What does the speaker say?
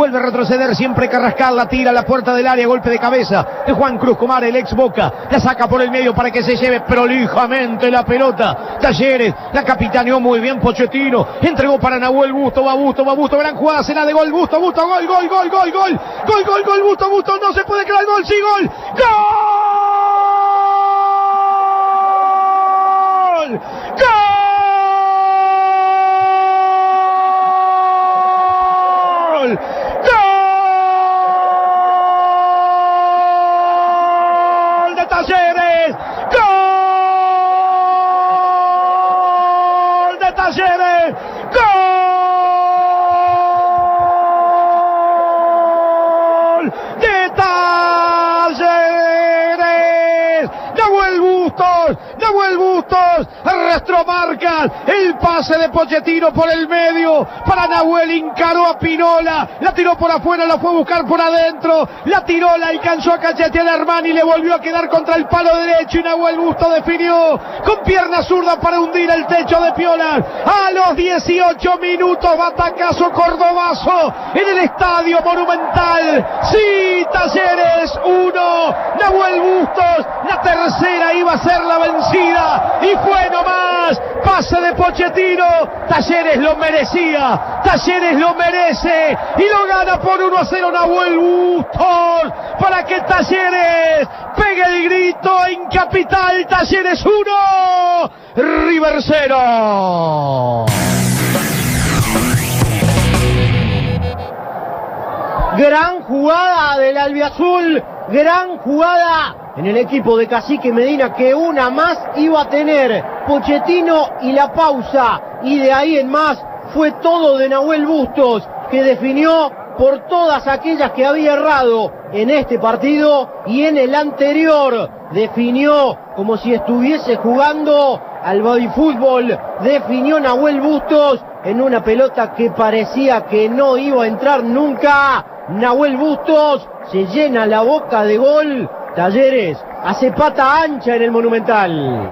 Vuelve a retroceder siempre Carrascal. La tira a la puerta del área. Golpe de cabeza de Juan Cruz Comar, el ex Boca. La saca por el medio para que se lleve prolijamente la pelota. Talleres. La capitaneó muy bien Pochettino. Entregó para Nahuel Busto. Va Busto, va Busto. Gran jugada. Será de gol. Busto, Busto. Gol, gol, gol, gol, gol. Gol, gol, gol. Busto, Busto. No se puede crear gol. Sí, gol. ¡Gol! ¡Gol! ¡Gol de Talleres! ¡Gol de Talleres! ¡Gol Nahuel Bustos, Nahuel Bustos, arrastró marcas, el pase de Pochettino por el medio, para Nahuel encaró a Pinola, la tiró por afuera, la fue a buscar por adentro, la tiró, la alcanzó a cachetear a Armani, le volvió a quedar contra el palo derecho y Nahuel Bustos definió con pierna zurda para hundir el techo de Piola. A los 18 minutos, batacazo cordobazo en el estadio monumental. Sí, Talleres 1, Nahuel Bustos, la ser la vencida y fue nomás. Pase de Pochettino, Talleres lo merecía, Talleres lo merece y lo gana por 1 a 0 Nahuel Bustos para que Talleres pegue el grito en Capital, Talleres 1, River 0. Gran jugada del albiazul, gran jugada en el equipo de Cacique Medina que una más iba a tener Pochettino y la pausa. Y de ahí en más fue todo de Nahuel Bustos que definió por todas aquellas que había errado en este partido y en el anterior. Definió como si estuviese jugando al bodyfútbol definió Nahuel Bustos en una pelota que parecía que no iba a entrar nunca. Nahuel Bustos se llena la boca de gol Talleres hace pata ancha en el Monumental.